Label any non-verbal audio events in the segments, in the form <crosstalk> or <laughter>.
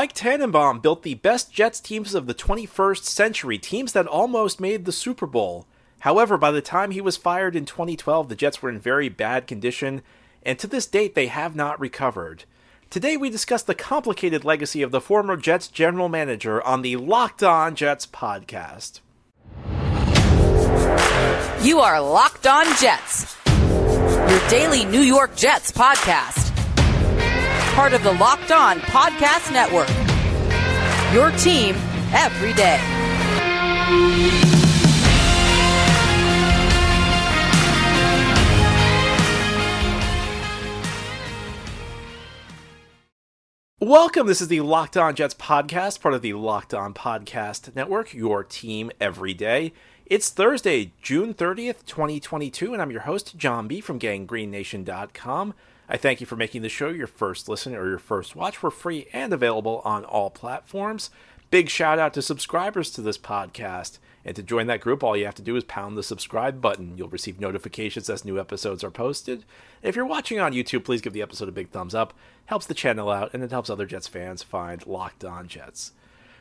Mike Tannenbaum built the best Jets teams of the 21st century, teams that almost made the Super Bowl. However, by the time he was fired in 2012, the Jets were in very bad condition, and to this date, they have not recovered. Today, we discuss the complicated legacy of the former Jets general manager on the Locked On Jets podcast. You are Locked On Jets, your daily New York Jets podcast. Part of the Locked On Podcast Network. Your team every day. Welcome. This is the Locked On Jets podcast, part of the Locked On Podcast Network, your team every day. It's Thursday, June 30th, 2022, and I'm your host, John B. from GangGreenNation.com. I thank you for making the show your first listen or your first watch for free and available on all platforms. Big shout out to subscribers to this podcast. And to join that group, all you have to do is pound the subscribe button. You'll receive notifications as new episodes are posted. If you're watching on YouTube, please give the episode a big thumbs up. Helps the channel out, and it helps other Jets fans find Locked On Jets.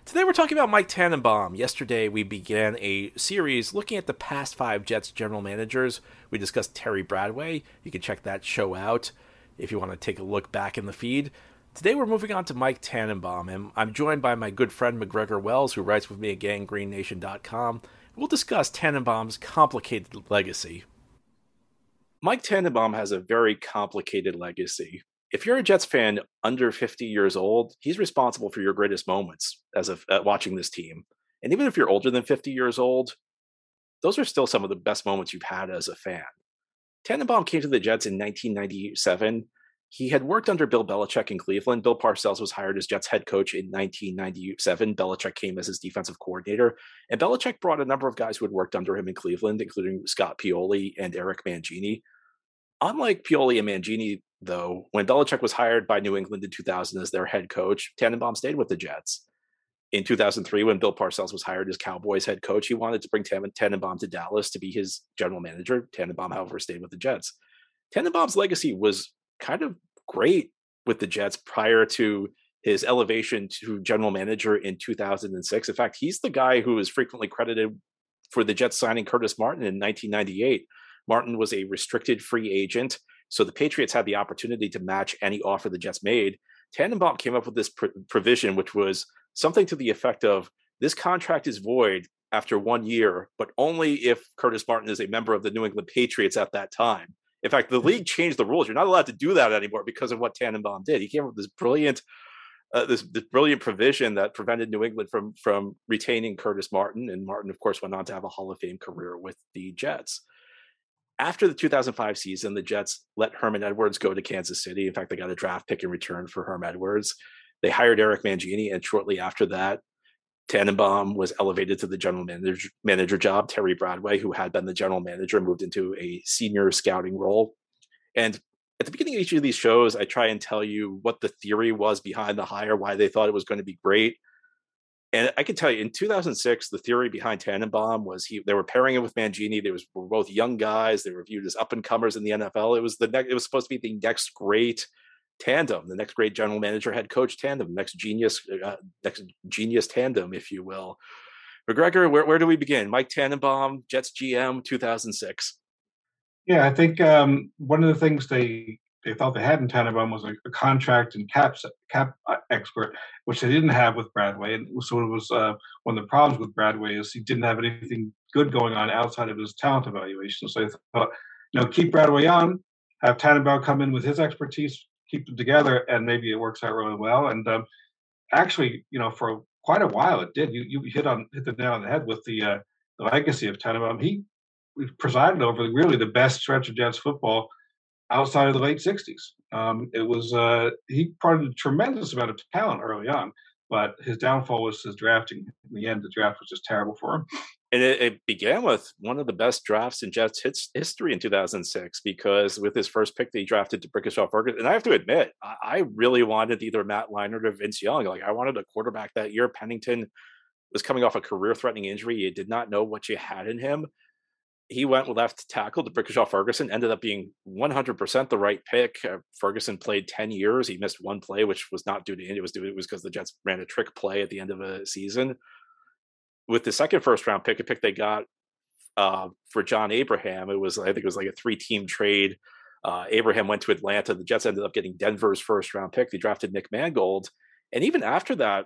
Today we're talking about Mike Tannenbaum. Yesterday we began a series looking at the past five Jets general managers. We discussed Terry Bradway. You can check that show out if you want to take a look back in the feed. Today we're moving on to Mike Tannenbaum, and I'm joined by my good friend McGregor Wells, who writes with me at GangGreenNation.com. We'll discuss Tannenbaum's complicated legacy. Mike Tannenbaum has a very complicated legacy. If you're a Jets fan under 50 years old, he's responsible for your greatest moments as of uh, watching this team. And even if you're older than 50 years old, those are still some of the best moments you've had as a fan. Tannenbaum came to the Jets in 1997 he had worked under Bill Belichick in Cleveland. Bill Parcells was hired as Jets head coach in 1997. Belichick came as his defensive coordinator. And Belichick brought a number of guys who had worked under him in Cleveland, including Scott Pioli and Eric Mangini. Unlike Pioli and Mangini, though, when Belichick was hired by New England in 2000 as their head coach, Tannenbaum stayed with the Jets. In 2003, when Bill Parcells was hired as Cowboys head coach, he wanted to bring Tannenbaum to Dallas to be his general manager. Tannenbaum, however, stayed with the Jets. Tannenbaum's legacy was kind of great with the Jets prior to his elevation to general manager in 2006. In fact, he's the guy who is frequently credited for the Jets signing Curtis Martin in 1998. Martin was a restricted free agent, so the Patriots had the opportunity to match any offer the Jets made. Tannenbaum came up with this pr- provision, which was something to the effect of this contract is void after one year, but only if Curtis Martin is a member of the New England Patriots at that time. In fact, the league changed the rules. You're not allowed to do that anymore because of what Tannenbaum did. He came up with this brilliant, uh, this, this brilliant provision that prevented New England from from retaining Curtis Martin, and Martin, of course, went on to have a Hall of Fame career with the Jets. After the 2005 season, the Jets let Herman Edwards go to Kansas City. In fact, they got a draft pick in return for Herm Edwards. They hired Eric Mangini, and shortly after that, Tannenbaum was elevated to the general manager, manager job. Terry Bradway, who had been the general manager, moved into a senior scouting role. And at the beginning of each of these shows, I try and tell you what the theory was behind the hire, why they thought it was going to be great. And I can tell you, in 2006, the theory behind Tannenbaum was he they were pairing him with Mangini. They was, were both young guys. They were viewed as up and comers in the NFL. It was the next, it was supposed to be the next great tandem, the next great general manager, head coach tandem, next genius, uh, next genius tandem, if you will. McGregor, where, where do we begin? Mike Tannenbaum, Jets GM, 2006. Yeah, I think um, one of the things they they thought they had in Tannenbaum was a, a contract and cap cap uh, expert, which they didn't have with Bradway. And so it was uh, one of the problems with Bradway is he didn't have anything good going on outside of his talent evaluation. So they thought, you know, keep Bradway on, have Tannenbaum come in with his expertise, keep them together, and maybe it works out really well. And um, actually, you know, for quite a while it did. You you hit on hit the nail on the head with the uh, the legacy of Tannenbaum. He presided over really the best stretch of Jets football outside of the late '60s. Um, it was uh, he brought a tremendous amount of talent early on, but his downfall was his drafting. In the end, the draft was just terrible for him and it, it, began with one of the best drafts in Jets hits history in 2006 because with his first pick, they drafted D'Brickashaw Ferguson. And I have to admit, I, I, really wanted either Matt Leinart or Vince Young. Like I wanted a quarterback that year. Pennington was coming off a career-threatening injury. You did not know what you had in him. he went left tackle to Brickashaw Ferguson, ended up being 100% the right pick. Uh, Ferguson played 10 years. He missed one play, which was not due to injury. It was due, it was because the Jets ran a trick play at the end of a season. With the second first round pick, a pick they got uh, for John Abraham, it was, I think it was like a three team trade. Uh, Abraham went to Atlanta. The Jets ended up getting Denver's first round pick. They drafted Nick Mangold. And even after that,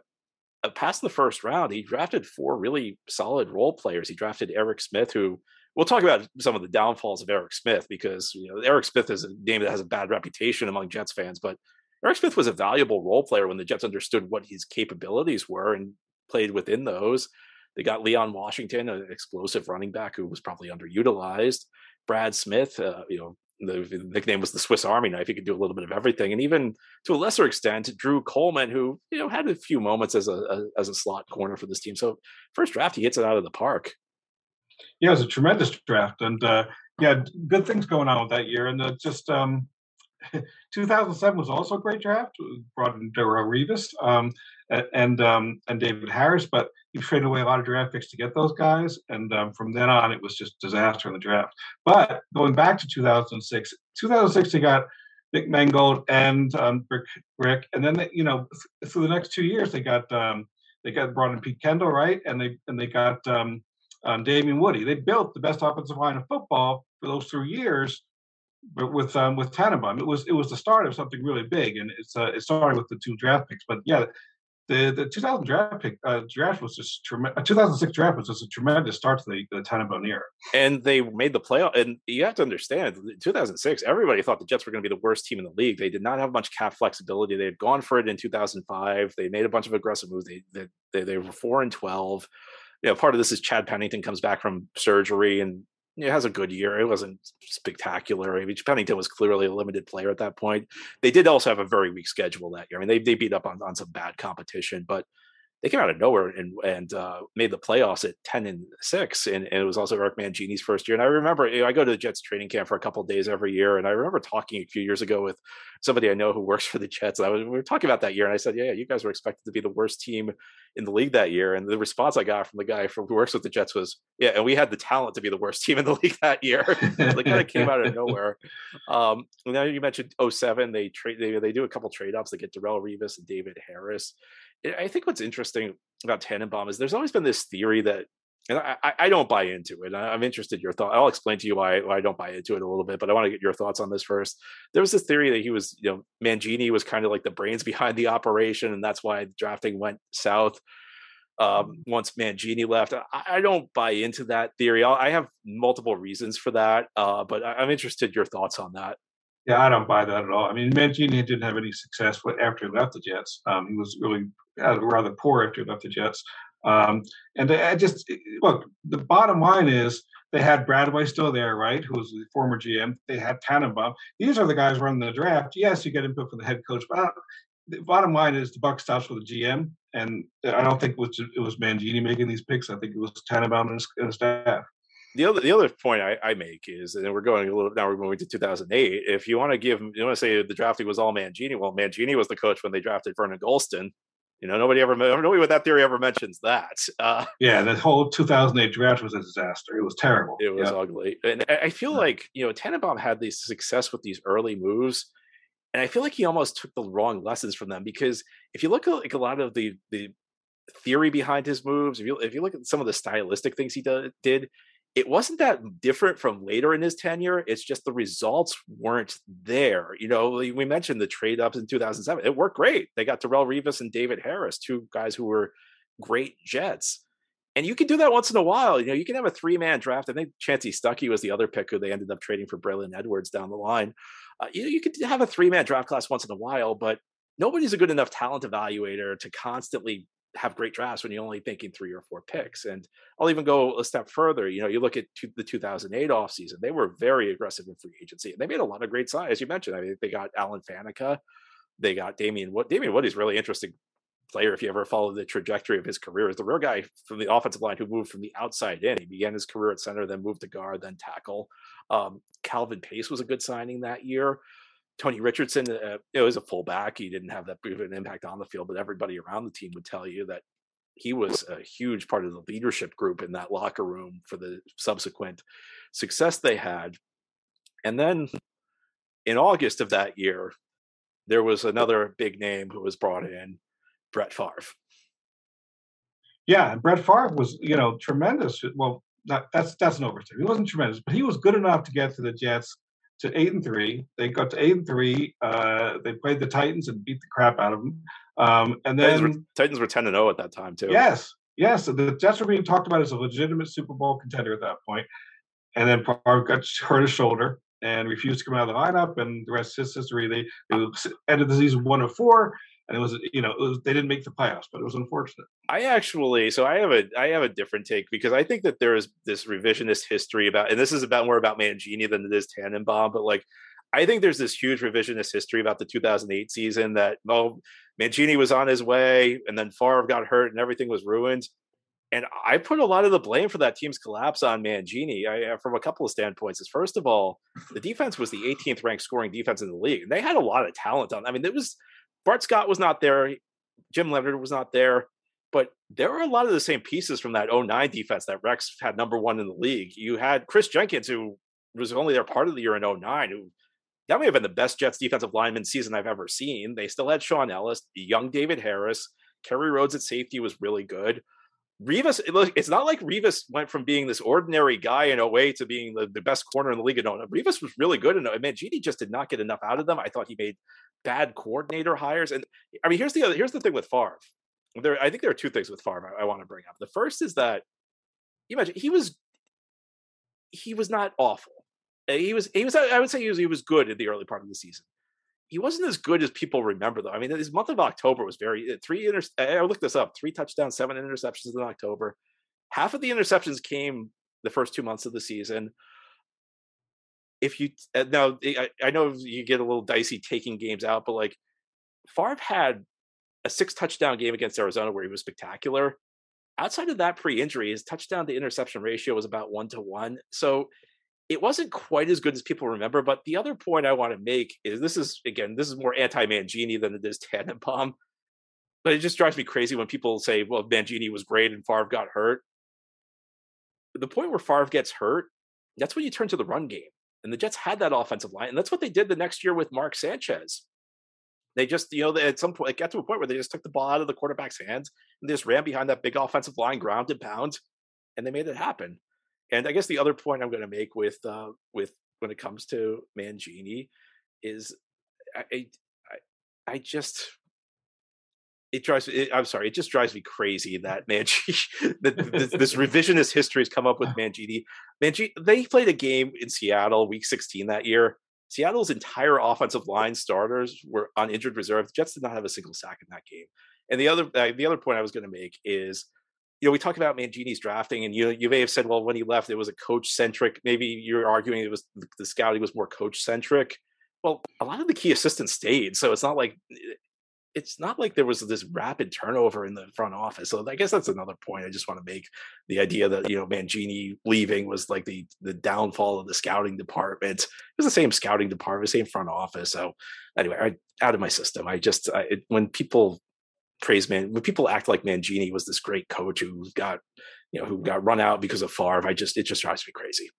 uh, past the first round, he drafted four really solid role players. He drafted Eric Smith, who we'll talk about some of the downfalls of Eric Smith because you know Eric Smith is a name that has a bad reputation among Jets fans, but Eric Smith was a valuable role player when the Jets understood what his capabilities were and played within those. They got Leon Washington, an explosive running back who was probably underutilized. Brad Smith, uh, you know, the nickname was the Swiss Army knife. He could do a little bit of everything, and even to a lesser extent, Drew Coleman, who you know had a few moments as a, a as a slot corner for this team. So first draft, he hits it out of the park. Yeah, it was a tremendous draft, and uh, yeah, good things going on with that year. And uh, just um, <laughs> 2007 was also a great draft. Brought in Darrelle Revis um, and um, and David Harris, but he traded away a lot of draft picks to get those guys, and um, from then on, it was just disaster in the draft. But going back to 2006, 2006 they got Nick Mangold and um, Rick, Rick, and then they, you know for the next two years they got um, they got brought in Pete Kendall, right, and they and they got um, um, Damien Woody. They built the best offensive line of football for those three years, but with um, with Tannenbaum, it was it was the start of something really big, and it's uh, it started with the two draft picks. But yeah, the the 2000 draft pick uh, draft was just tremendous. Uh, 2006 draft was just a tremendous start to the, the Tannenbaum era. And they made the playoff. And you have to understand, 2006, everybody thought the Jets were going to be the worst team in the league. They did not have much cap flexibility. They had gone for it in 2005. They made a bunch of aggressive moves. They they, they, they were four and 12 you know, part of this is Chad Pennington comes back from surgery and it has a good year. It wasn't spectacular. I mean, Pennington was clearly a limited player at that point. They did also have a very weak schedule that year. I mean, they they beat up on, on some bad competition, but they came out of nowhere and and uh, made the playoffs at ten and six, and, and, it was also Eric Mangini's first year. And I remember you know, I go to the Jets training camp for a couple days every year, and I remember talking a few years ago with somebody I know who works for the Jets. And I was we were talking about that year, and I said, "Yeah, you guys were expected to be the worst team in the league that year." And the response I got from the guy from, who works with the Jets was, "Yeah, and we had the talent to be the worst team in the <laughs> league that year." They kind of came out of nowhere. Um, now you mentioned 07, they trade they they do a couple trade ups. They get Darrelle Revis and David Harris. I think what's interesting about Tannenbaum is there's always been this theory that, and I, I don't buy into it. I'm interested in your thought. I'll explain to you why, why I don't buy into it a little bit, but I want to get your thoughts on this first. There was this theory that he was, you know, Mangini was kind of like the brains behind the operation, and that's why drafting went south um, mm-hmm. once Mangini left. I, I, don't buy into that theory. I'll, i have multiple reasons for that, uh, but I, am interested in your thoughts on that. Yeah, I don't buy that at all. I mean, Mangini didn't have any success after he left the Jets. Um, he was really uh, rather poor after he left the Jets. Um, and I just look. The bottom line is they had Bradway still there, right? Who was the former GM. They had Tannenbaum. These are the guys running the draft. Yes, you get input from the head coach, but the bottom line is the buck stops with the GM. And I don't think it was, it was Mangini making these picks. I think it was Tannenbaum and his, and his staff the other the other point I, I, make is, and we're going a little now we're moving to 2008. If you want to give, you want to say the drafting was all Mangini. Well, Mangini was the coach when they drafted Vernon Gholston. You know, nobody ever nobody with that theory ever mentions that. Uh, yeah, the whole 2008 draft was a disaster. It was terrible. It was ugly, and I feel yeah. like you know Tannenbaum had this success with these early moves, and I feel like he almost took the wrong lessons from them because if you look at like a lot of the the theory behind his moves, if you if you look at some of the stylistic things he do, did, it wasn't that different from later in his tenure. It's just the results weren't there. You know, we mentioned the trade ups in 2007. It worked great. They got Darrelle Revis and David Harris, two guys who were great Jets. And you can do that once in a while. You know, you can have a three man draft. I think Chansi Stuckey was the other pick who they ended up trading for Braylon Edwards down the line. Uh, you know, you could have a three man draft class once in a while, but nobody's a good enough talent evaluator to constantly have great drafts when you're only thinking three or four picks. And I'll even go a step further. You know, you look at the 2008 offseason, they were very aggressive in free agency. And they made a lot of great size, as you mentioned. I mean, they got Alan Faneca, they got Damien Woody. Damien Woody is really interesting player if you ever follow the trajectory of his career. Is the real guy from the offensive line who moved from the outside in. He began his career at center, then moved to guard, then tackle. Um, Calvin Pace was a good signing that year. Tony Richardson, uh, it was a fullback. He didn't have that big of an impact on the field, but everybody around the team would tell you that he was a huge part of the leadership group in that locker room for the subsequent success they had. And then in August of that year, there was another big name who was brought in, Brett Favre. Yeah, Brett Favre was, you know, tremendous. Well, that, that's that's an overstatement. He wasn't tremendous, but he was good enough to get to the Jets to eight and three. They got to eight and three. Uh, they played the Titans and beat the crap out of them. Um, and then Titans were, Titans were ten and zero oh at that time too. Yes, yes. The Jets were being talked about as a legitimate Super Bowl contender at that point. And then Favre got hurt his shoulder and refused to come out of the lineup, and the rest is history. They, they ended the season one of four and it was you know was, they didn't make the playoffs, but it was unfortunate. I actually so I have a I have a different take because I think that there is this revisionist history about, and this is about more about Mangini than it is Tannenbaum, but like. I think there's this huge revisionist history about the 2008 season that well, Mangini was on his way, and then Favre got hurt, and everything was ruined. And I put a lot of the blame for that team's collapse on Mangini I, uh, from a couple of standpoints. Is first of all, the defense was the 18th ranked scoring defense in the league, and they had a lot of talent on. I mean, it was Bart Scott was not there. Jim Leonhard was not there. But there were a lot of the same pieces from that 09 defense that Rex had number one in the league. You had Chris Jenkins, who was only there part of the year in 09, who that may have been the best Jets defensive lineman season I've ever seen. They still had Shaun Ellis, young David Harris. Kerry Rhodes at safety was really good. Revis, it's not like Revis went from being this ordinary guy in OA to being the, the best corner in the league. No, Revis was really good. And Mangini just did not get enough out of them. I thought he made bad coordinator hires. And I mean, here's the other, here's the thing with Favre. There, I think there are two things with Favre I, I want to bring up. The first is that you imagine he was he was not awful. He was he was I would say he was he was good in the early part of the season. He wasn't as good as people remember though. I mean, this month of October was very uh, three inter- I looked this up, three touchdowns, seven interceptions in October. Half of the interceptions came the first two months of the season if you uh, now I, know you get a little dicey taking games out, but like Favre had a six touchdown game against Arizona where he was spectacular. Outside of that pre-injury, his touchdown to interception ratio was about one to one. So it wasn't quite as good as people remember. But the other point I want to make is this is again, this is more anti-Mangini than it is Tannenbaum. But it just drives me crazy when people say, well, Mangini was great and Favre got hurt. The point where Favre gets hurt, that's when you turn to the run game. And the Jets had that offensive line, and that's what they did the next year with Mark Sanchez. They just, you know, at some point, it got to a point where they just took the ball out of the quarterback's hands and they just ran behind that big offensive line, ground and pound, and they made it happen. And I guess the other point I'm going to make with uh, with when it comes to Mangini is I, I, I just it drives it, i'm sorry it just drives me crazy that Mangini <laughs> that this, this, <laughs> revisionist history has come up with Mangini. Mangini they played a game in Seattle week 16 that year. Seattle's entire offensive line starters were on injured reserve. The Jets did not have a single sack in that game. And the other uh, the other point I was going to make is you know we talk about Mangini's drafting and you you may have said well when he left it was a coach centric maybe you're arguing it was the scouting was more coach centric well, a lot of the key assistants stayed, so it's not like it's not like there was this rapid turnover in the front office. So I guess that's another point I just want to make. The idea that you know Mangini leaving was like the the downfall of the scouting department. It was the same scouting department, same front office. So anyway, I, out of my system. I just I, it, when people praise man when people act like Mangini was this great coach who got you know who got run out because of Favre, I just it just drives me crazy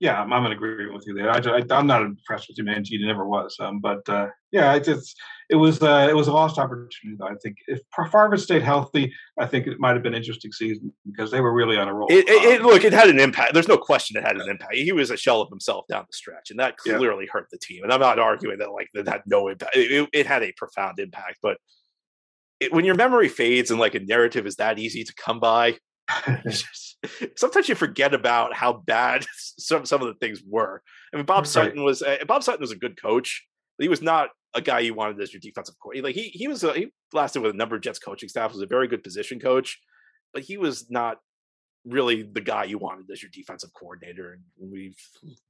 yeah, I'm, I'm in agreement with you there. I, am not impressed with Mangini. never was. Um, but uh, yeah, it, it's it was uh, it was a lost opportunity. Though. I think if Favre stayed healthy, I think it might have been an interesting season because they were really on a roll. It, it, um, look, it had an impact. There's no question it had an impact. He was a shell of himself down the stretch, and that clearly yeah. hurt the team. And I'm not arguing that like that had no impact. It, it had a profound impact, but when your memory fades and like a narrative is that easy to come by, <laughs> sometimes you forget about how bad <laughs> some some of the things were. I mean, Bob right. Sutton was uh, Bob Sutton was a good coach, but he was not a guy you wanted as your defensive coordinator. Like he he was a, he lasted with a number of Jets coaching staff. Was a very good position coach, but he was not really the guy you wanted as your defensive coordinator. And we've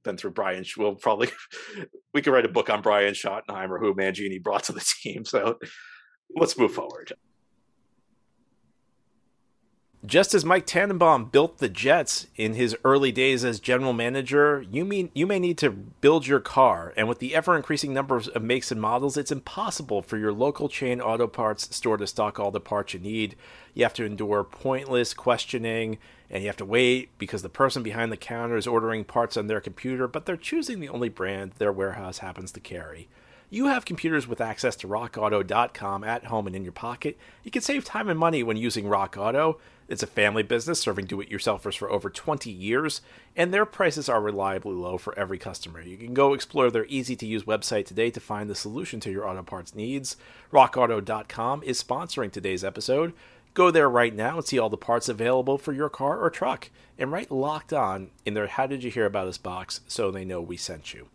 been through Brian. We'll probably <laughs> we could write a book on Brian Schottenheimer, who Mangini brought to the team. So let's move forward. Just as Mike Tannenbaum built the Jets in his early days as general manager, you mean you may need to build your car, and with the ever increasing numbers of makes and models, it's impossible for your local chain auto parts store to stock all the parts you need. You have to endure pointless questioning, and you have to wait because the person behind the counter is ordering parts on their computer, but they're choosing the only brand their warehouse happens to carry. You have computers with access to rockauto.com at home and in your pocket. You can save time and money when using Rock Auto. It's a family business serving do it yourselfers for over 20 years, and their prices are reliably low for every customer. You can go explore their easy to use website today to find the solution to your auto parts needs. RockAuto.com is sponsoring today's episode. Go there right now and see all the parts available for your car or truck, and write locked on in their How Did You Hear About Us box so they know we sent you.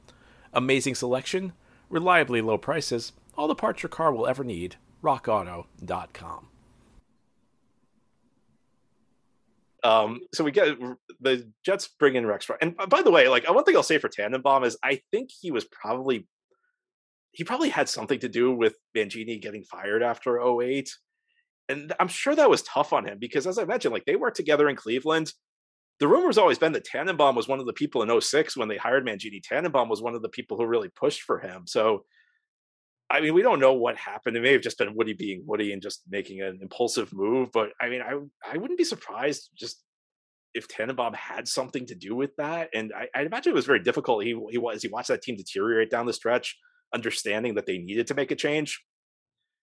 Amazing selection, reliably low prices, all the parts your car will ever need. RockAuto.com. Um, so we get the Jets bring in Rex. And by the way, like one thing I'll say for Tannenbaum is I think he was probably he probably had something to do with Mangini getting fired after 08. And I'm sure that was tough on him because as I mentioned, like they worked together in Cleveland. The rumor's always been that Tannenbaum was one of the people in 06 when they hired Mangini. Tannenbaum was one of the people who really pushed for him. So I mean, we don't know what happened. It may have just been Woody being Woody and just making an impulsive move. But I mean, I I wouldn't be surprised just if Tannenbaum had something to do with that. And I, I imagine it was very difficult. He he was he watched that team deteriorate down the stretch, understanding that they needed to make a change.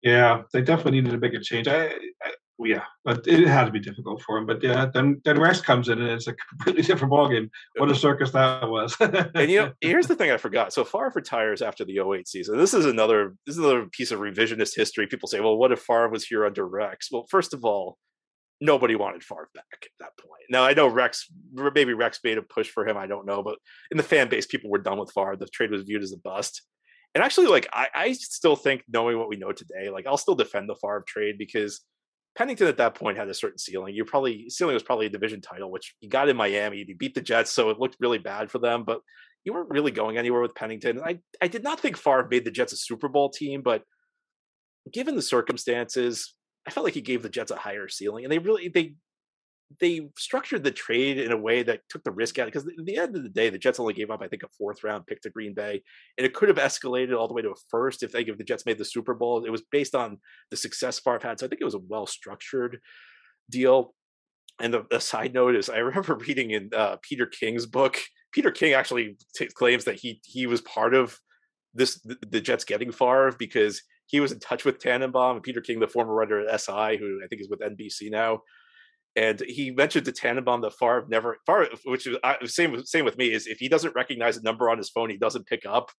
Yeah, they definitely needed to make a change. I, I yeah, but it had to be difficult for him. But yeah, then then Rex comes in and it's a completely <laughs> different ballgame. What a circus that was! <laughs> and you know, here's the thing I forgot. So Favre retires after the 08 season. This is another this is another piece of revisionist history. People say, well, what if Favre was here under Rex? Well, first of all, nobody wanted Favre back at that point. Now I know Rex, maybe Rex made a push for him. I don't know, but in the fan base, people were done with Favre. The trade was viewed as a bust. And actually, like I, I still think, knowing what we know today, like I'll still defend the Favre trade because Pennington at that point had a certain ceiling. You probably ceiling was probably a division title, which he got in Miami. He beat the Jets, so it looked really bad for them. But you weren't really going anywhere with Pennington. I I did not think Favre made the Jets a Super Bowl team, but given the circumstances, I felt like he gave the Jets a higher ceiling, and they really they they structured the trade in a way that took the risk out because at the end of the day, the Jets only gave up, I think, a fourth round pick to Green Bay, and it could have escalated all the way to a first if they if the Jets made the Super Bowl. It was based on the success Favre had, so I think it was a well structured deal. And the, the, side note is, I <laughs> remember reading in uh, Peter King's book. Peter King actually t- claims that he he was part of this the, the Jets getting Favre because he was in touch with Tannenbaum and Peter King, the former writer at SI, who I think is with NBC now and he mentioned to Tannenbaum that Favre never Favre, which is same same with me, is if he doesn't recognize a number on his phone, he doesn't pick up.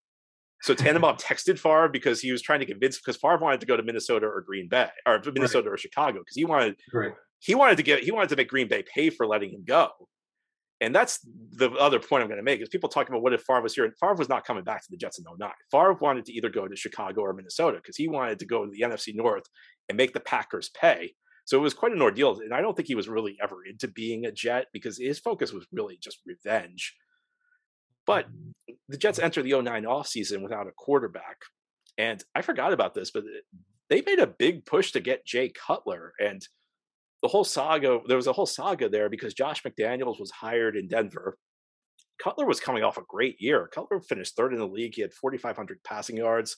So <laughs> Tannenbaum texted Favre because he was trying to convince because Favre wanted to go to Minnesota or Green Bay or Minnesota right. or Chicago because he wanted right. he wanted to get he wanted to make Green Bay pay for letting him go. And that's the other point I'm going to make is people talking about what if Favre was here and Favre was not coming back to the Jets in 09. Favre wanted to either go to Chicago or Minnesota because he wanted to go to the NFC North and make the Packers pay so it was quite an ordeal. And I don't think he was really ever into being a Jet because his focus was really just revenge. But the Jets entered the 09 offseason without a quarterback. And I forgot about this, but uh, they made a big push to get Jay Cutler. And the whole saga, there was a whole saga there because Josh McDaniels was hired in Denver. Cutler was coming off a great year. Cutler finished third in the league. He had 4,500 passing yards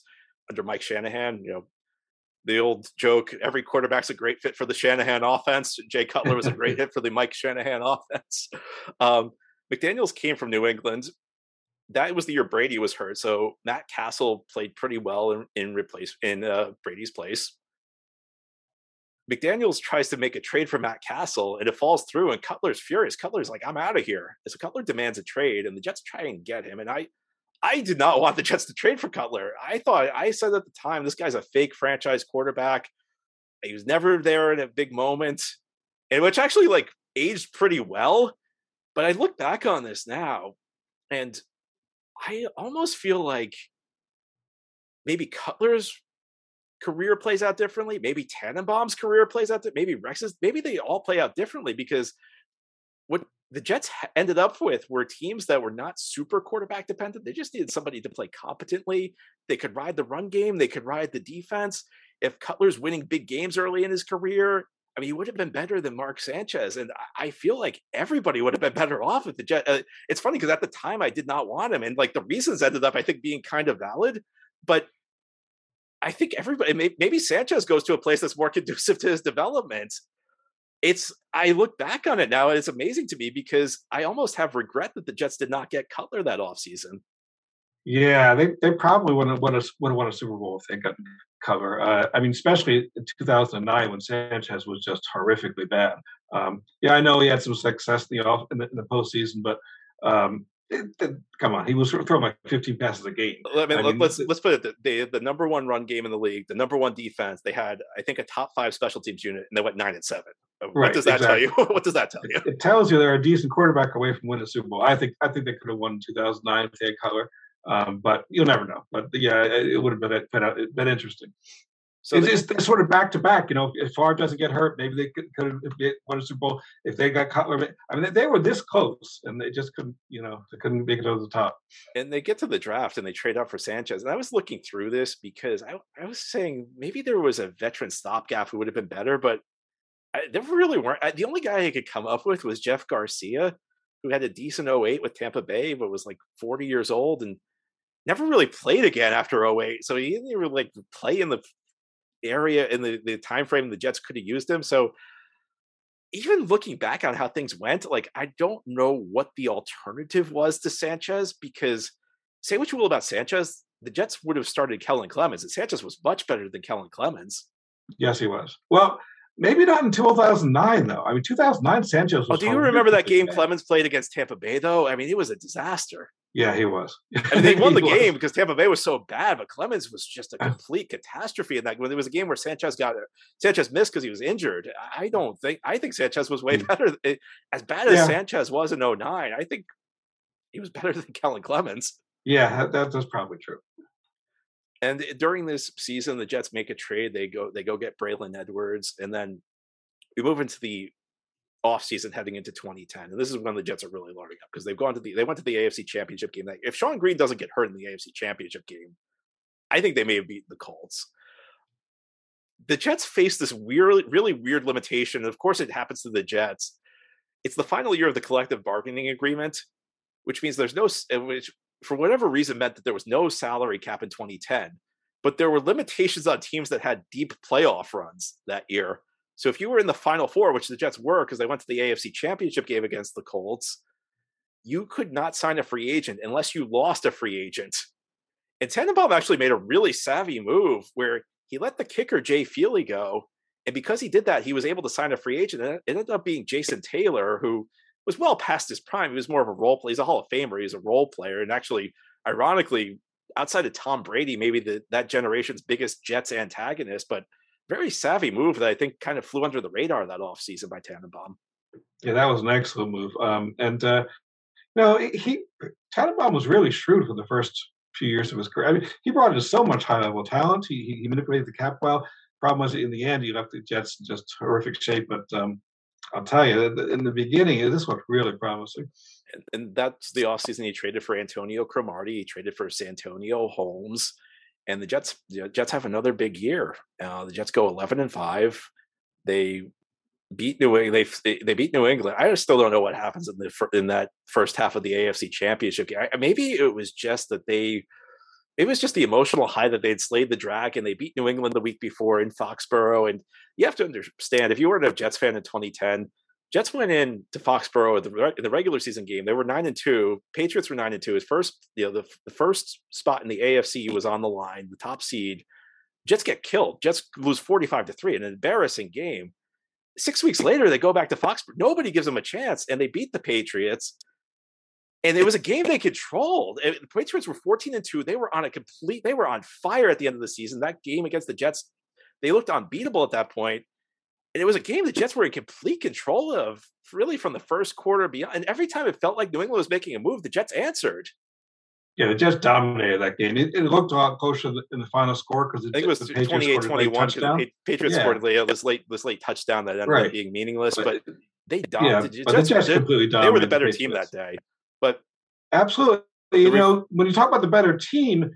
under Mike Shanahan. You know, the old joke every quarterback's a great fit for the Shanahan offense. Jay Cutler was a great <laughs> hit for the Mike Shanahan offense. Um, McDaniels came from New England. That was the year Brady was hurt, so Matt Cassel played pretty well in, in replace in uh, Brady's place. McDaniels tries to make a trade for Matt Cassel and it falls through. And Cutler's furious. Cutler's like, "I'm out of here." So Cutler demands a trade, and the Jets try and get him. And I, I did not want the Jets to trade for Cutler. I thought I said at the time, this guy's a fake franchise quarterback. He was never there in a big moment, and which actually like aged pretty well. But I look back on this now, and I almost feel like maybe Cutler's career plays out differently. Maybe Tannenbaum's career plays out. Maybe Rex's. Maybe they all play out differently because what the Jets ended up with were teams that were not super quarterback dependent. They just needed somebody to play competently. They could ride the run game, they could ride the defense. If Cutler's winning big games early in his career, I mean, he would have been better than Mark Sanchez, and I feel like everybody would have been better <laughs> off if the Jet. Uh, it's funny because at the time I did not want him, and like the reasons ended up, I think, being kind of valid. But I think everybody, maybe Sanchez goes to a place that's more conducive to his development. It's I look back on it now, and it's amazing to me because I almost have regret that the Jets did not get Cutler that offseason. Yeah, they, they probably would have won a would have won a Super Bowl if they got cover. Uh, I mean, especially in 2009 when Sanchez was just horrifically bad. Um, yeah, I know he had some success in the off in the, in the postseason, but um, come on, he was throwing like 15 passes a game. I mean, I mean let's let's put it. They the number one run game in the league, the number one defense. They had, I think, a top five special teams unit, and they went nine and seven. What right, does that exactly. tell you? <laughs> what does that tell you? It, it, tells you they're a decent quarterback away from winning a Super Bowl. I think I think they could have won in 2009 if they had Cutler. Um, but you'll never know. But yeah, it would have been been, been interesting. So it's, they, it's sort of back to back. You know, if Favre doesn't get hurt, maybe they could, could have won a Super Bowl. If they got Cutler, I mean, they were this close, and they just couldn't. You know, they couldn't make it over the top. And they get to the draft, and they trade up for Sanchez. And I was looking through this because I, I was saying maybe there was a veteran stopgap who would have been better, but I, there really weren't. I, the only guy I could come up with was Jeff Garcia, who had a decent 08 with Tampa Bay, but was like 40 years old and never really played again after 08. So he didn't even like play in the area in the, the time frame the Jets could have used him. So even looking back on how things went, like I don't know what the alternative was to Sanchez because say what you will about Sanchez, the Jets would have started Kellen Clemens, and Sanchez was much better than Kellen Clemens. Yes, he was. Well, maybe not in 2009 though. I mean, 2009 Sanchez. oh, do you remember that game Clemens played against Tampa Bay though? I mean, it was a disaster. Yeah, he was. <laughs> and they won the was. game because Tampa Bay was so bad, but Clemens was just a complete catastrophe in that. When there was a game where Sanchez got Sanchez missed because he was injured. I don't think. I think Sanchez was way mm. better. Eh, as bad as yeah. Sanchez was in 09, I think he was better <laughs> than Kellen Clemens. Yeah, that, that's probably true. And during this season, the Jets make a trade. They go they go get Braylon Edwards, and then we move into the offseason heading into 2010. And this is when the Jets are really loading up because they've gone to the they went to the AFC Championship game. If Shonn Greene doesn't get hurt in the AFC Championship game, I think they may have beaten the Colts. The Jets face this weird, really weird limitation. And Of course, it happens to the Jets. It's the final year of the collective bargaining agreement, which means there's no, which for whatever reason meant that there was no salary cap in 2010, but there were limitations on teams that had deep playoff runs that year so if you were in the final four, which the Jets were because they went to the AFC championship game against the Colts, you could not sign a free agent unless you lost a free agent. And Tannenbaum actually made a really savvy move where he let the kicker Jay Feely go. And because he did that, he was able to sign a free agent. And it ended up being Jason Taylor, who was well past his prime. He was more of a role player. He's a Hall of Famer. He's a role player. And actually, ironically, outside of Tom Brady, maybe the, that generation's biggest Jets antagonist. But very savvy move that I think kind of flew under the radar that offseason by Tannenbaum. Yeah, that was an excellent move. Um, and uh, you know, he Tannenbaum was really shrewd for the first few years of his career. I mean, he brought in so much high level talent. He, he manipulated the cap well. Problem was, in the end, he left the Jets in just horrific shape. But um, I'll tell you, in the beginning, this looked really promising. And, and that's the offseason he traded for Antonio Cromartie. He traded for Santonio Holmes and the Jets the Jets have another big year. Uh, the Jets go eleven and five. They beat New England. They they beat New England. I still don't know what happens in the in that first half of the AFC Championship game. Maybe it was just that they. It was just the emotional high that they'd slayed the dragon. They beat New England the week before in Foxborough, and you have to understand if you were a Jets fan in 2010, Jets went in to Foxborough the, in the regular season game. They were nine and two. Patriots were nine and two. His first, you know, the, the first spot in the AFC was on the line, the top seed. Jets get killed. Jets lose forty-five to three, an embarrassing game. Six weeks later, they go back to Foxborough. Nobody gives them a chance, and they beat the Patriots. And it was a game they controlled. The Patriots were fourteen and two. They were on a complete. They were on fire at the end of the season. That game against the Jets, they looked unbeatable at that point and it was a game the Jets were in complete control of, really from the first quarter beyond. And every time it felt like New England was making a move, the Jets answered. Yeah, the Jets dominated that game. It, it looked a lot closer in the final score because I think it was 28-21 the Patriots yeah. scored uh, this late this late touchdown that ended right. up being meaningless. But, but they <laughs> dominated. Yeah, but the Jets completely dominated. They were the better the team that day. But absolutely, you know, when you talk about the better team,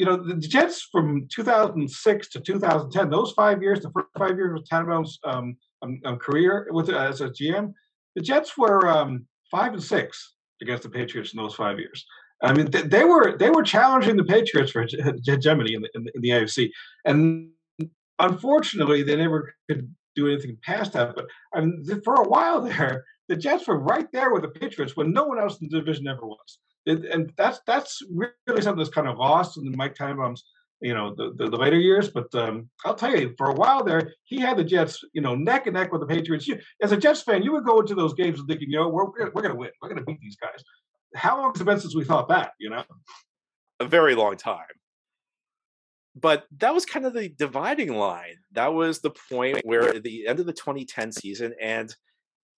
you know, the Jets from 2006 to 2010, those five years, the first five years of Tannenbaum's um, um, career with as a GM, the Jets were um, five and six against the Patriots in those five years. I mean, they, they were they were challenging the Patriots for hegemony <laughs> in the, in the, in the AFC, and unfortunately, they never could do anything past that. But I mean, for a while there, the Jets were right there with the Patriots when no one else in the division ever was. It, and that's that's really something that's kind of lost in the Mike Tannenbaum's you know the, the, the, later years. But um, I'll tell you, for a while there, he had the Jets, you know, neck and neck with the Patriots. You, as a Jets fan, you would go into those games thinking, you know, we're we're going to win, we're going to beat these guys. How long has it been since we thought that? You know, a very long time. But that was kind of the dividing line. That was the point where at the end of the 2010 season, and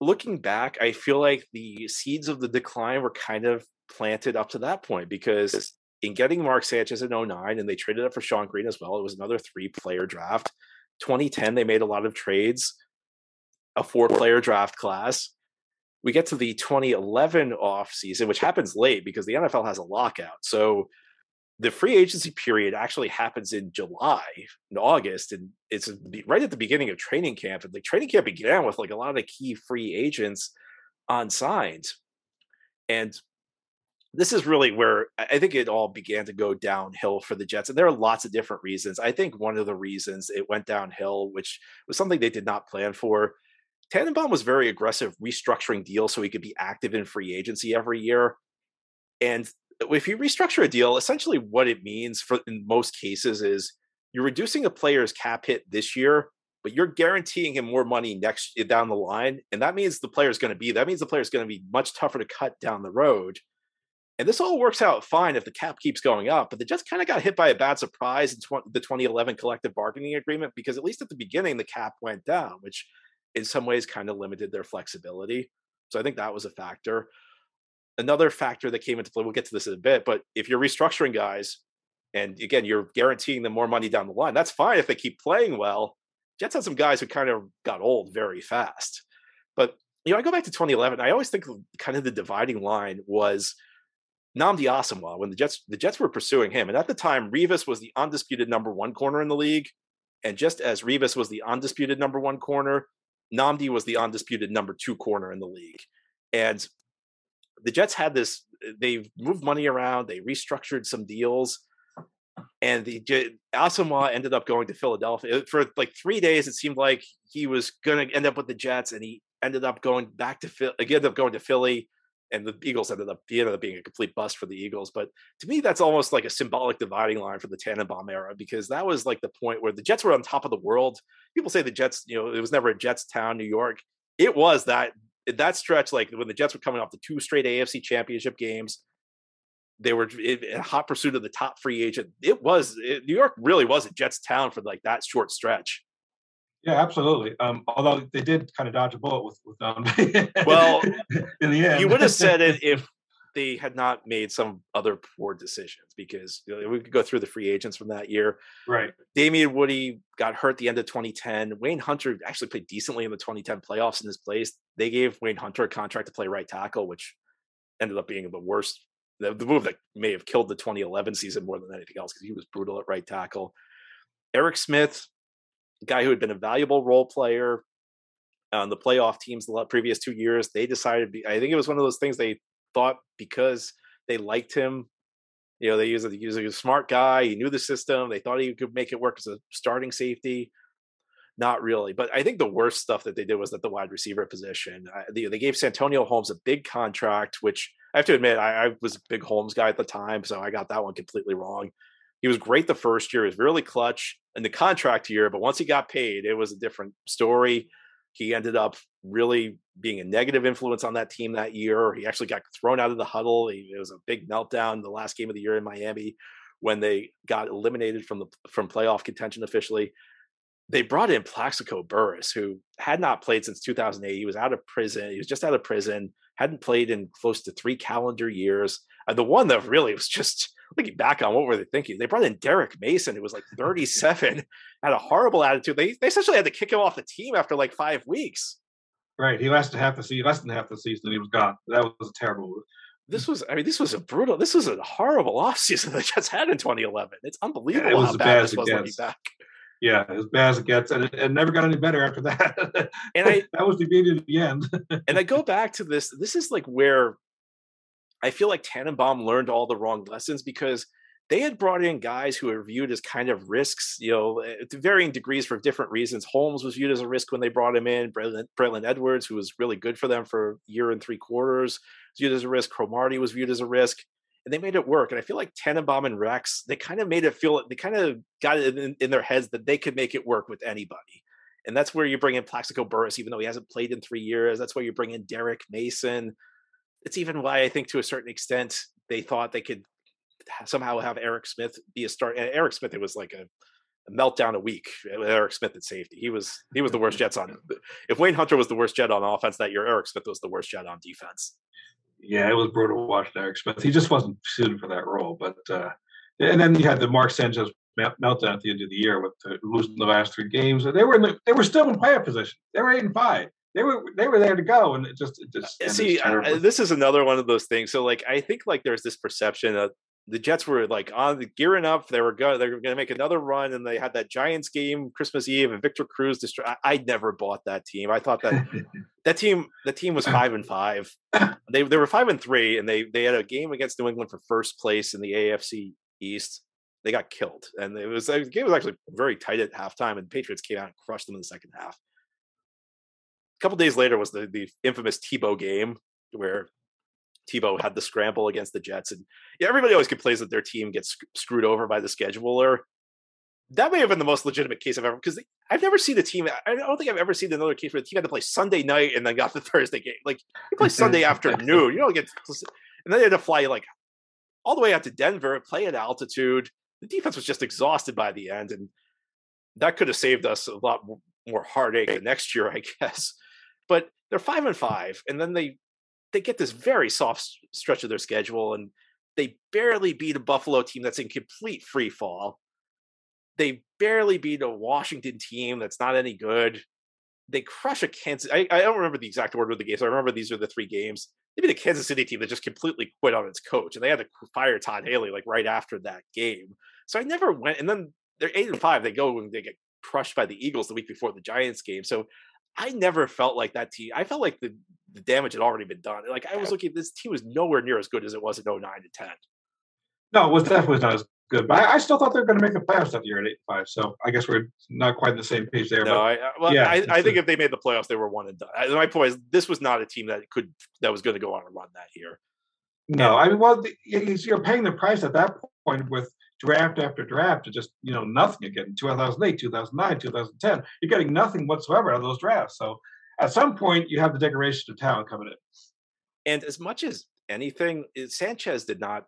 looking back, I feel like the seeds of the decline were kind of planted up to that point because in getting Mark Sanchez in 09 and they traded up for Shonn Greene as well, it was another three player draft. 2010, they made a lot of trades, a four player draft class. We get to the 2011 off season, which happens late because the NFL has a lockout. So the free agency period actually happens in July and August, and it's right at the beginning of training camp. And the training camp began with like a lot of the key free agents on signs. And this is really where I think it all began to go downhill for the Jets. And there are lots of different reasons. I think one of the reasons it went downhill, which was something they did not plan for, Tannenbaum was very aggressive restructuring deals so he could be active in free agency every year. And if you restructure a deal, essentially what it means for in most cases is you're reducing a player's cap hit this year, but you're guaranteeing him more money next eh, down the line. And that means the player's going to be that means the player's going to be much tougher to cut down the road. And this all works out fine if the cap keeps going up. But they just kind of got hit by a bad surprise in tw- the 2011 collective bargaining agreement because at least at the beginning, the cap went down, which in some ways kind of limited their flexibility. So I think that was a factor. Another factor that came into play, we'll get to this in a bit, but if you're restructuring guys, and again, you're guaranteeing them more money down the line, that's fine if they keep playing well. Jets had some guys who kind of got old very fast. But, you know, I go back to 2011, I always think kind of the dividing line was – Nnamdi Asomugha when the Jets the Jets were pursuing him, and at the time Revis was the undisputed number one corner in the league, and just as Revis was the undisputed number one corner, Nnamdi was the undisputed number two corner in the league, and the Jets had this. They moved money around, they restructured some deals, and the Asomugha ended up going to Philadelphia for like three days. It seemed like he was going to end up with the Jets, and he ended up going back to Philly. He ended up going to Philly and the Eagles ended up he ended up being a complete bust for the Eagles. But to me, that's almost like a symbolic dividing line for the Tannenbaum era because that was like the point where the Jets were on top of the world. People say the Jets, you know, it was never a Jets town, New York. It was that that stretch, like when the Jets were coming off the two straight AFC Championship games. They were in hot pursuit of the top free agent. It was it, New York really was a Jets town for like that short stretch. Yeah, absolutely. Um, although they did kind of dodge a bullet with with um, <laughs> well, in the end, you would have said it <laughs> if they had not made some other poor decisions because you know, we could go through the free agents from that year. Right. Damien Woody got hurt the end of 2010. Wayne Hunter actually played decently in the 2010 playoffs in his place. They gave Wayne Hunter a contract to play right tackle, which ended up being the worst, the, the move that may have killed the 2011 season more than anything else because he was brutal at right tackle. Eric Smith guy who had been a valuable role player on the playoff teams the previous two years. They decided, I think it was one of those things they thought because they liked him. You know, they used he was a smart guy. He knew the system. They thought he could make it work as a starting safety. Not really, but I think the worst stuff that they did was at the wide receiver position. Uh, they, they, gave Santonio Holmes a big contract, which I have to admit I, I was a big Holmes guy at the time, so I got that one completely wrong. He was great the first year. He was really clutch in the contract year, but once he got paid, it was a different story. He ended up really being a negative influence on that team that year. He actually got thrown out of the huddle. He, it was a big meltdown the last game of the year in Miami when they got eliminated from the from playoff contention officially. They brought in Plaxico Burress, who had not played since 2008. He was out of prison. He was just out of prison, hadn't played in close to three calendar years. And the one that really was just looking back on what were they thinking? They brought in Derrick Mason, who was like 37, <laughs> had a horrible attitude. They they essentially had to kick him off the team after like five weeks. Right. He lasted half the season, less than half the season, and he was gone. That was a terrible this was I mean this was a brutal this was a horrible offseason the Jets had in 2011. It's unbelievable Yeah, it was how bad, bad this as it was looking gets. back. Yeah, as bad as it gets, and it, it never got any better after that. And I <laughs> that was the beginning of the end. and I go back to this. This is like where I feel like Tannenbaum learned all the wrong lessons because they had brought in guys who were viewed as kind of risks, you know, eh, to varying degrees for different reasons. Holmes was viewed as a risk when they brought him in. Braylon, Braylon Edwards, who was really good for them for a year and three quarters, was viewed as a risk. Cromartie was viewed as a risk. And they made it work. And I feel like Tannenbaum and Rex, they kind of made it feel, they kind of got it in, in their heads that they could make it work with anybody. And that's where you bring in Plaxico Burress, even though he hasn't played in three years. That's where you bring in Derrick Mason. It's even why I think to a certain extent they thought they could somehow have Eric Smith be a start. And Eric Smith, it was like a, a meltdown a week Eric Smith at safety. He was he was the worst Jets on. <laughs> If Wayne Hunter was the worst Jet on offense that year, Eric Smith was the worst Jet on defense. yeah, it was brutal watching Eric Smith. He just wasn't suited for that role. But uh, and then you had the Mark Sanchez meltdown at the end of the year with the, losing the last three games. They were in the, they were still in playoff position. They were eight and five. They were they were there to go, and it just it just uh, See, I, this is another one of those things. So, like, I think like there's this perception that the Jets were like on the gearing up. They were going. They were going to make another run, and they had that Giants game Christmas Eve, and Victor Cruz. Destroy- I, I never bought that team. I thought that <laughs> that team the team was five and five. They they were five and three, and they they had a game against New England for first place in the AFC East. They got killed, and it was the game was actually very tight at halftime, and the Patriots came out and crushed them in the second half. A couple days later was the the infamous Tebow game where Tebow had the scramble against the Jets, and yeah, everybody always complains that their team gets screwed over by the scheduler. That may have been the most legitimate case I've ever because I've never seen a team. I don't think I've ever seen another case where the team had to play Sunday night and then got the <laughs> Thursday game. Like you play Sunday <laughs> afternoon, you don't get, and then they had to fly like all the way out to Denver, play at altitude. The defense was just exhausted by the end, and that could have saved us a lot more heartache the next year, I <laughs> guess. But they're five and five, and then they they get this very soft stretch of their schedule, and they barely beat a Buffalo team that's in complete free fall. They barely beat a Washington team that's not any good. They crush a Kansas. I, I don't remember the exact order of the games. I remember these are the three games. Beat a Kansas City team that just completely quit on its coach, and they had to fire Todd Haley like right after that game. So I never went. And then they're eight and five. They go and they get crushed by the Eagles the week before the Giants game. So I never felt like that team. I felt like the, the damage had already been done. Like I was looking, at this team was nowhere near as good as it was in 09 to 10. no, it was definitely not as good. But I, I still thought they were going to make the playoffs that year at eight five. So I guess we're not quite on the same page there. No, but I, well, yeah, I, I think a- if they made the playoffs, they were one and done. My point is, this was not a team that could that was going to go on a run that year. No, I mean, well, the, you're paying the price at that point with draft after draft to just you know nothing again. 2008, 2009, 2010, you're getting nothing whatsoever out of those drafts. So at some point, you have the decoration of talent coming in. And as much as anything, Sanchez did not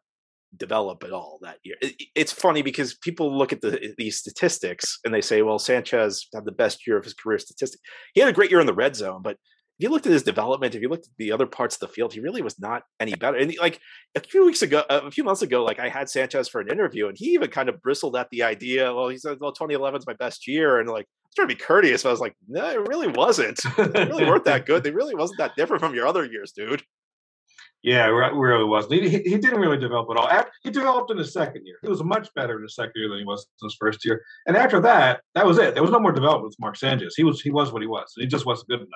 develop at all that year. It- it- it's funny because people look at the these statistics and they say, "Well, Sanchez had the best year of his career statistic. He had a great year in the red zone, but if you looked at his development, if you looked at the other parts of the field, he really was not any better. And like a few weeks ago, a few months ago, like I had Sanchez for an interview, and he even kind of bristled at the idea. Well, he said, "Well, 2011 is my best year," and like I was trying to be courteous, but I was like, "No, it really wasn't. <laughs> They really weren't that good. They really wasn't that different from your other years, dude." Yeah, re- really wasn't. He, he didn't really develop at all. He developed in his second year. He was much better in his second year than he was in his first year. And after that, that was it. There was no more development with Mark Sanchez. He was he was what he was. He just wasn't good enough.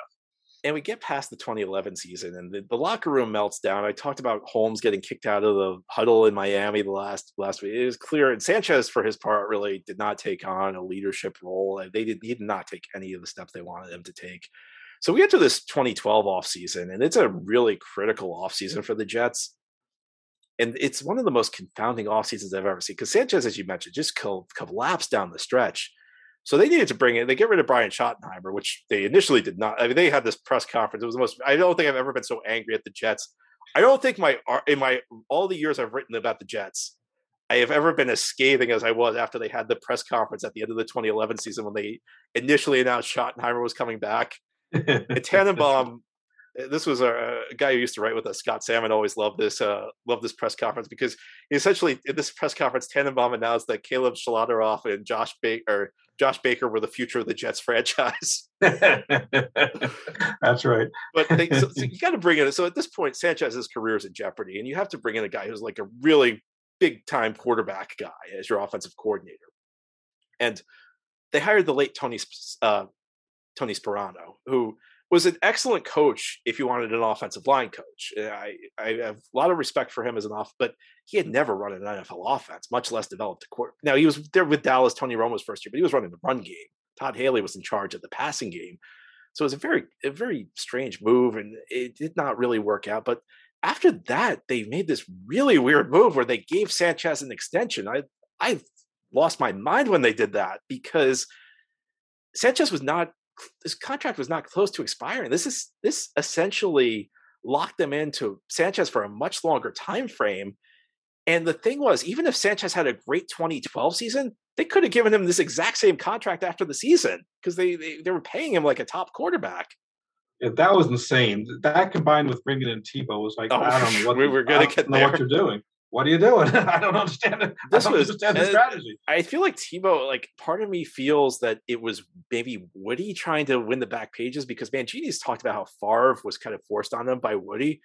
And we get past the 2011 season and the, the locker room melts down. I talked about Holmes getting kicked out of the huddle in Miami the last last week. It was clear, and Sanchez, for his part, really did not take on a leadership role. They did he did not take any of the steps they wanted him to take. So we get to this 2012 offseason, and it's a really critical offseason for the Jets. And it's one of the most confounding off seasons I've ever seen because Sanchez, as you mentioned, just col- collapsed down the stretch. So they needed to bring in, they get rid of Brian Schottenheimer, which they initially did not. I mean, they had this press conference. It was the most, I don't think I've ever been so angry at the Jets. I don't think my, in my, all the years I've written about the Jets, I have ever been as scathing as I was after they had the press conference at the end of the 2011 season when they initially announced Schottenheimer was coming back. <laughs> And Tannenbaum, this was a, a, guy who used to write with us, Scott Salmon. Always loved this, uh, loved this press conference because essentially in this press conference, Tannenbaum announced that Caleb Schlauderaff and Josh Baker, Josh Baker, were the future of the Jets <laughs> franchise. <laughs> That's right. but they, so, so <laughs> you got to bring in. So at this point, Sanchez's career is in jeopardy, and you have to bring in a guy who's like a really big time quarterback guy as your offensive coordinator. And they hired the late Tony uh, Tony Sparano, who was an excellent coach if you wanted an offensive line coach. Uh, I, I have a lot of respect for him as an off, but he had never run an NFL offense, much less developed a court. Now he was there with Dallas, Tony Romo's first year, but he was running the run game. Todd Haley was in charge of the passing game. So it was a very, a very strange move, and it did not really work out. But after that, they made this really weird move where they gave Sanchez an extension. I, I lost my mind when they did that because Sanchez was not this contract was not close to expiring. This is this essentially locked them into Sanchez for a much longer time frame. And the thing was, even if Sanchez had a great 2012 season, they could have given him this exact same contract after the season because they, they they were paying him like a top quarterback. Yeah, that was insane. That combined with bringing in Tebow was like, oh, I don't know <laughs> what we were going to get know there. what you're doing what are you doing? <laughs> I don't understand it. This I don't was, understand the strategy. I feel like Tebow, like part of me feels that it was maybe Woody trying to win the back pages because Mangini's talked about how Favre was kind of forced on them by Woody.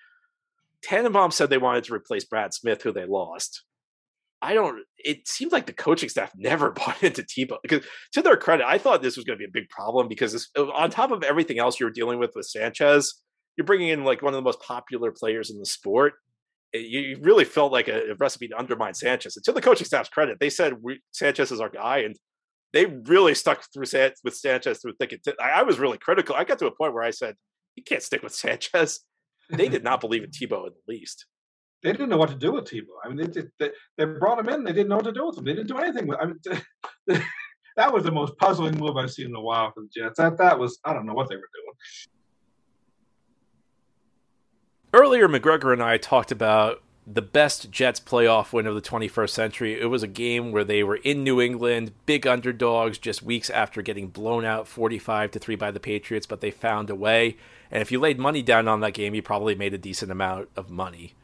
Tannenbaum said they wanted to replace Brad Smith, who they lost. I don't. It seems like the coaching staff <laughs> never bought into Tebow because, to their credit, I thought this was going to be a big problem because this, uh, on top of everything else you were dealing with with Sanchez, you're bringing in like one of the most popular players in the sport you really felt like a, recipe to undermine Sanchez. And to the coaching staff's credit, they said we, Sanchez is our guy, and they really stuck through San, with Sanchez through thick and thin. I, I, was really critical. I got to a point where I said, "You can't stick with <laughs> Sanchez." They did not believe in Tebow in the least. They didn't know what to do with Tebow. I mean, they, they, they brought him in. They didn't know what to do with him. They didn't do anything with. I mean, <laughs> that was the most puzzling move I've seen in a while for the Jets. That that was I don't know what they were doing. Earlier, McGregor and I talked about the best Jets playoff win of the 21st century. It was a game where they were in New England, big underdogs, just weeks after getting blown out 45 to 3 by the Patriots, but they found a way. And if you laid money down on that game, you probably made a decent amount of money.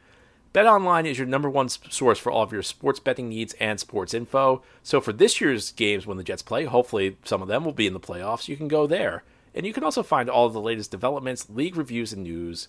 BetOnline is your number one source for all of your sports betting needs and sports info. So for this year's games when the Jets play, hopefully some of them will be in the playoffs, you can go there. And you can also find all of the latest developments, league reviews, and news.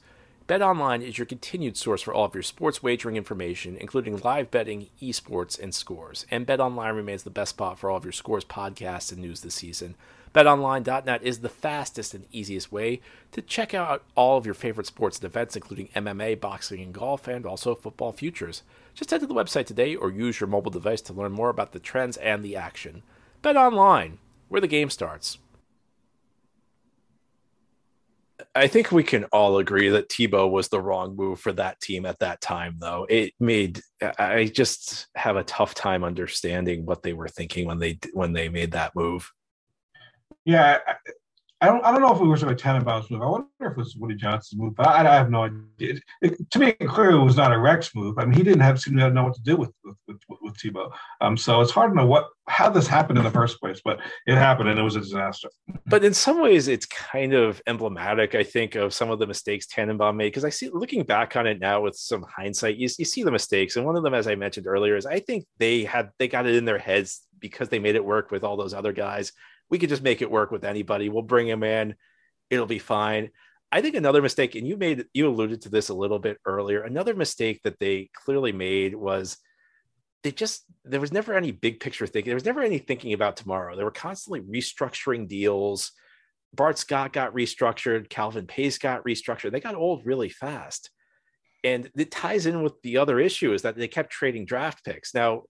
BetOnline is your continued source for all of your sports wagering information, including live betting, esports, and scores. And BetOnline remains the best spot for all of your scores, podcasts, and news this season. BetOnline.net is the fastest and easiest way to check out all of your favorite sports and events, including MMA, boxing, and golf, and also football futures. Just head to the website today or use your mobile device to learn more about the trends and the action. BetOnline, where the game starts. I think we can all agree that Tebow was the wrong move for that team at that time, though. It made I just have a tough time understanding what they were thinking when they when they made that move. Yeah, I don't, I don't know if it was a Tannenbaum's move. I wonder if it was Woody Johnson's move, but I, I have no idea. It, to me, clearly it was not a Rex move. I mean, he didn't have seem to know what to do with with, with, with Tebow. Um, so it's hard to know what how this happened in the first place, but it happened and it was a disaster. But in some ways, it's kind of emblematic, I think, of some of the mistakes Tannenbaum made. Because I see, looking back on it now with some hindsight, you, you see the mistakes, and one of them, as I mentioned earlier, is I think they had they got it in their heads because they made it work with all those other guys we could just make it work with anybody. We'll bring him in. It'll be fine. I think another mistake, and you made you alluded to this a little bit earlier. Another mistake that they clearly made was they just there was never any big picture thinking. There was never any thinking about tomorrow. They were constantly restructuring deals. Bart Scott got restructured. Calvin Pace got restructured. They got old really fast. And it ties in with the other issue is that they kept trading draft picks. Now,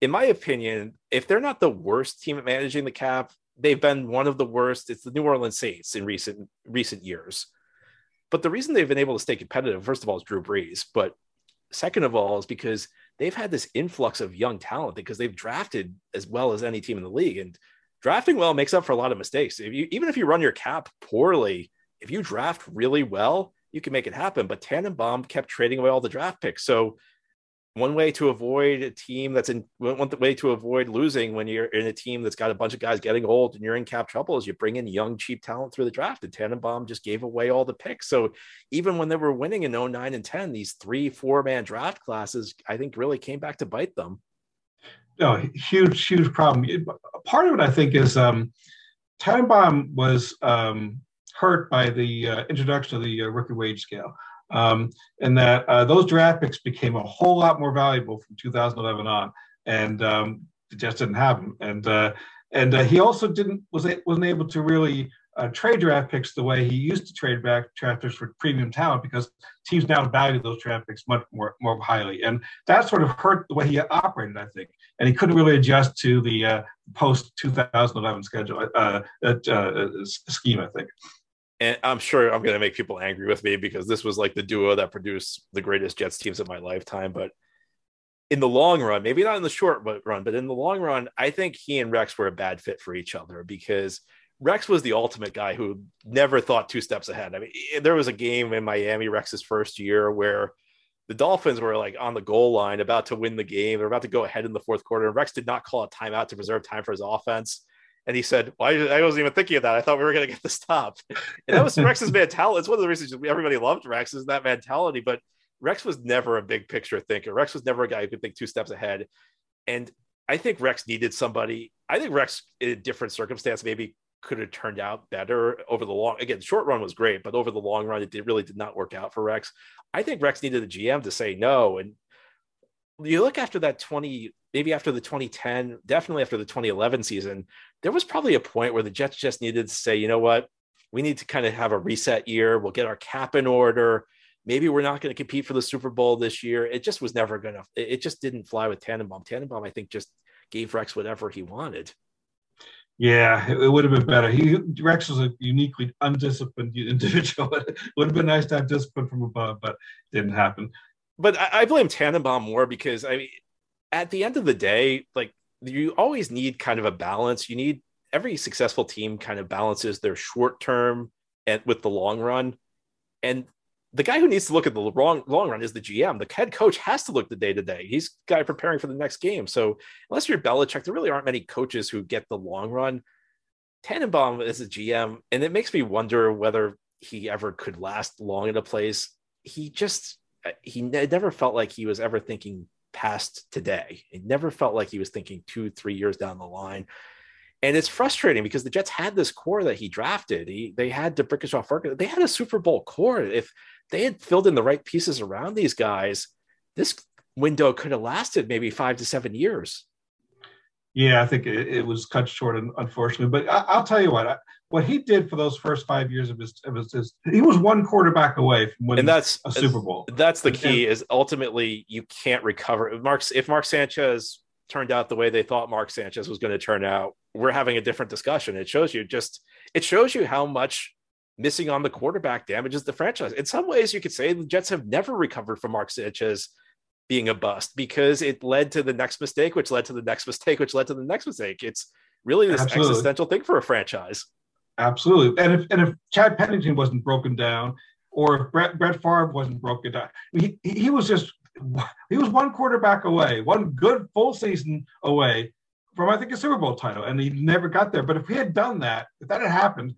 in my opinion, if they're not the worst team at managing the cap, they've been one of the worst. It's the New Orleans Saints in recent recent years. But the reason they've been able to stay competitive, first of all, is Drew Brees. But second of all, is because they've had this influx of young talent because they've drafted as well as any team in the league. And drafting well makes up for a lot of mistakes. If you even if you run your cap poorly, if you draft really well, you can make it happen. But Tannenbaum kept trading away all the draft picks. So one way to avoid a team that's in one way to avoid losing when you're in a team that's got a bunch of guys getting old and you're in cap trouble is you bring in young cheap talent through the draft. And Tannenbaum just gave away all the picks. So even when they were winning in 09 and 10 these three four man draft classes I think really came back to bite them. No huge huge problem. Part of it I think is um Tannenbaum was um hurt by the uh, introduction of the uh, rookie wage scale um, and that uh, those draft picks became a whole lot more valuable from 2011 on, and um, it just didn't happen. And uh, and uh, he also didn't was wasn't able to really uh, trade draft picks the way he used to trade back draft picks for premium talent because teams now value those draft picks much more more highly, and that sort of hurt the way he operated, I think. And he couldn't really adjust to the uh, post 2011 schedule uh, scheme, I think and I'm sure I'm going to make people angry with me because this was like the duo that produced the greatest Jets teams of my lifetime. But in the long run, maybe not in the short run, but in the long run, I think he and Rex were a bad fit for each other because Rex was the ultimate guy who never thought two steps ahead. I mean, there was a game in Miami, Rex's first year, where the Dolphins were like on the goal line about to win the game. They're about to go ahead in the fourth quarter, and Rex did not call a timeout to preserve time for his offense. And he said, well, I, I wasn't even thinking of that. I thought we were going to get the stop. And that was <laughs> Rex's mentality. It's one of the reasons everybody loved Rex is that mentality. But Rex was never a big picture thinker. Rex was never a guy who could think two steps ahead. And I think Rex needed somebody. I think Rex, in a different circumstance, maybe could have turned out better over the long. Again, short run was great, but over the long run, it did, really did not work out for Rex. I think Rex needed a GM to say no. And you look after that 20 maybe after the 2010 definitely after the 2011 season there was probably a point where the jets just needed to say you know what? We need to kind of have a reset year. We'll get our cap in order. Maybe we're not going to compete for the super bowl this year. It just was never going to it just didn't fly with tannenbaum. Tannenbaum i think just gave rex whatever he wanted. Yeah, it, would have been better. He Rex was a uniquely undisciplined <laughs> individual. it would have been nice to have discipline from above, but didn't happen. But I, I blame Tannenbaum more because I mean, at the end of the day, like you always need kind of a balance. You need every successful team kind of balances their short term and with the long run. And the guy who needs to look at the long long run is the GM. The head coach has to look the day to day. He's guy preparing for the next game. So unless you're Belichick, there really aren't many coaches who get the long run. Tannenbaum is a GM, and it makes me wonder whether he ever could last long in a place. He just uh, he never felt like he was ever thinking past today. It never felt like he was thinking two, three years down the line. And it's frustrating because the Jets had this core that he drafted. He, they had D'Brickashaw Ferguson. They had a Super Bowl core. If they had filled in the right pieces around these guys, this window could have lasted maybe five to seven years. Yeah, I think it, it was cut short, unfortunately. But I, will tell you what, I, what he did for those first five years of his, of his, he was one quarterback away from winning and that's, a Super Bowl. That's the key. And, is ultimately you can't recover. Mark's if Mark Sanchez turned out the way they thought Mark Sanchez was going to turn out, we're having a different discussion. It shows you just it shows you how much missing on the quarterback damages the franchise. In some ways, you could say the Jets have never recovered from Mark Sanchez being a bust because it led to the next mistake, which led to the next mistake, which led to the next mistake. It's really this Absolutely. existential thing for a franchise. Absolutely. And if and if Chad Pennington wasn't broken down, or if Brett, Brett Favre wasn't broken down, he, he was just he was one quarterback away, one good full season away from I think a Super Bowl title, and he never got there. But if he had done that, if that had happened,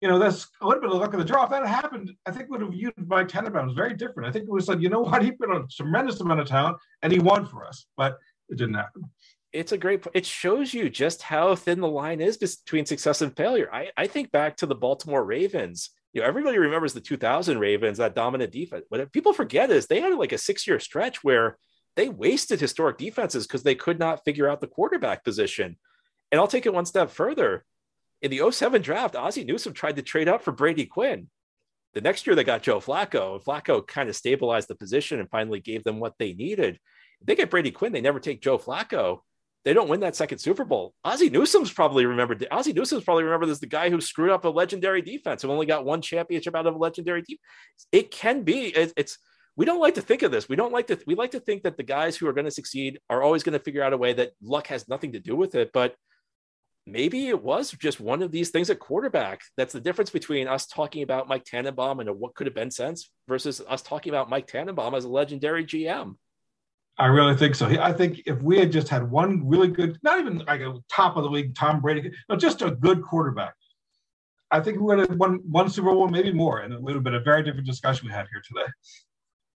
you know, that's a little bit of luck of the draw. If that had happened, I think would have viewed Mike Tannenbaum as very different. I think it was like, you know what, he put a tremendous amount of talent and he won for us, but it didn't happen. It's a great. It shows you just how thin the line is between success and failure. I, I think back to the Baltimore Ravens. You know, everybody remembers the 2000 Ravens, that dominant defense. What people forget is they had like a six-year stretch where they wasted historic defenses because they could not figure out the quarterback position. And I'll take it one step further in the 07 draft, Ozzie Newsome tried to trade up for Brady Quinn. The next year they got Joe Flacco. Flacco kind of stabilized the position and finally gave them what they needed. If they get Brady Quinn, they never take Joe Flacco. They don't win that second Super Bowl. Ozzie Newsome's probably remembered. Ozzie Newsome's probably remembered as the guy who screwed up a legendary defense and only got one championship out of a legendary team. It can be. It, it's we don't like to think of this. We don't like to. We like to think that the guys who are going to succeed are always going to figure out a way that luck has nothing to do with it. But maybe it was just one of these things at quarterback. That's the difference between us talking about Mike Tannenbaum and what could have been sense versus us talking about Mike Tannenbaum as a legendary GM. I really think so. I think if we had just had one really good, not even like a top of the league Tom Brady, no, just a good quarterback, I think we would have won one Super Bowl, maybe more, and it would have been a very different discussion we had here today.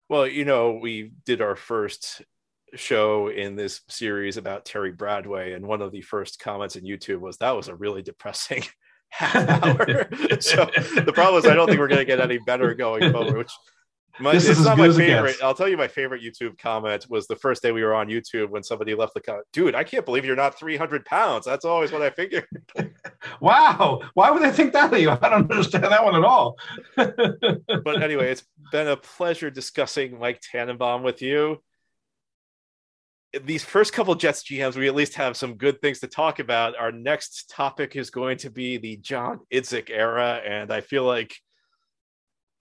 Well, you know, we did our first show in this series about Terry Bradway, and one of the first comments in YouTube was that was a really depressing <laughs> half hour. <laughs> so the problem is, I don't think we're going to get any better going forward, which my, this is not my favorite. I'll tell you my favorite YouTube comment was the first day we were on YouTube when somebody left the comment. Dude, I can't believe you're not 300 pounds. That's always what I figured. <laughs> <laughs> wow. Why would they think that of you? I don't understand that one at all. <laughs> but anyway, it's been a pleasure discussing Mike Tannenbaum with you. These first couple Jets GMs, we at least have some good things to talk about. Our next topic is going to be the John Idzik era. And I feel like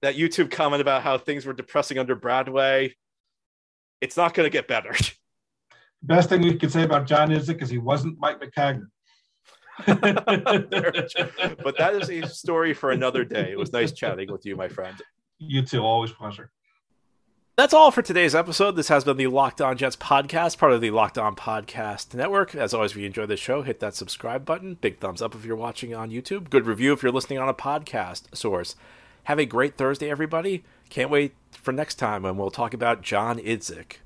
that YouTube comment about how things were depressing under Bradway, it's not going to get better. <laughs> Best thing we could say about John Idzik is he wasn't Mike Maccagnan. but that is a story for another day. It was nice chatting with you, my friend. You too. Always pleasure. That's all for today's episode. This has been the Locked On Jets podcast, part of the Locked On Podcast Network. As always, if you enjoy the show, hit that subscribe button. Big thumbs up if you're watching on YouTube. Good review if you're listening on a podcast source. Have a great Thursday, everybody. Can't wait for next time when we'll talk about John Idzik.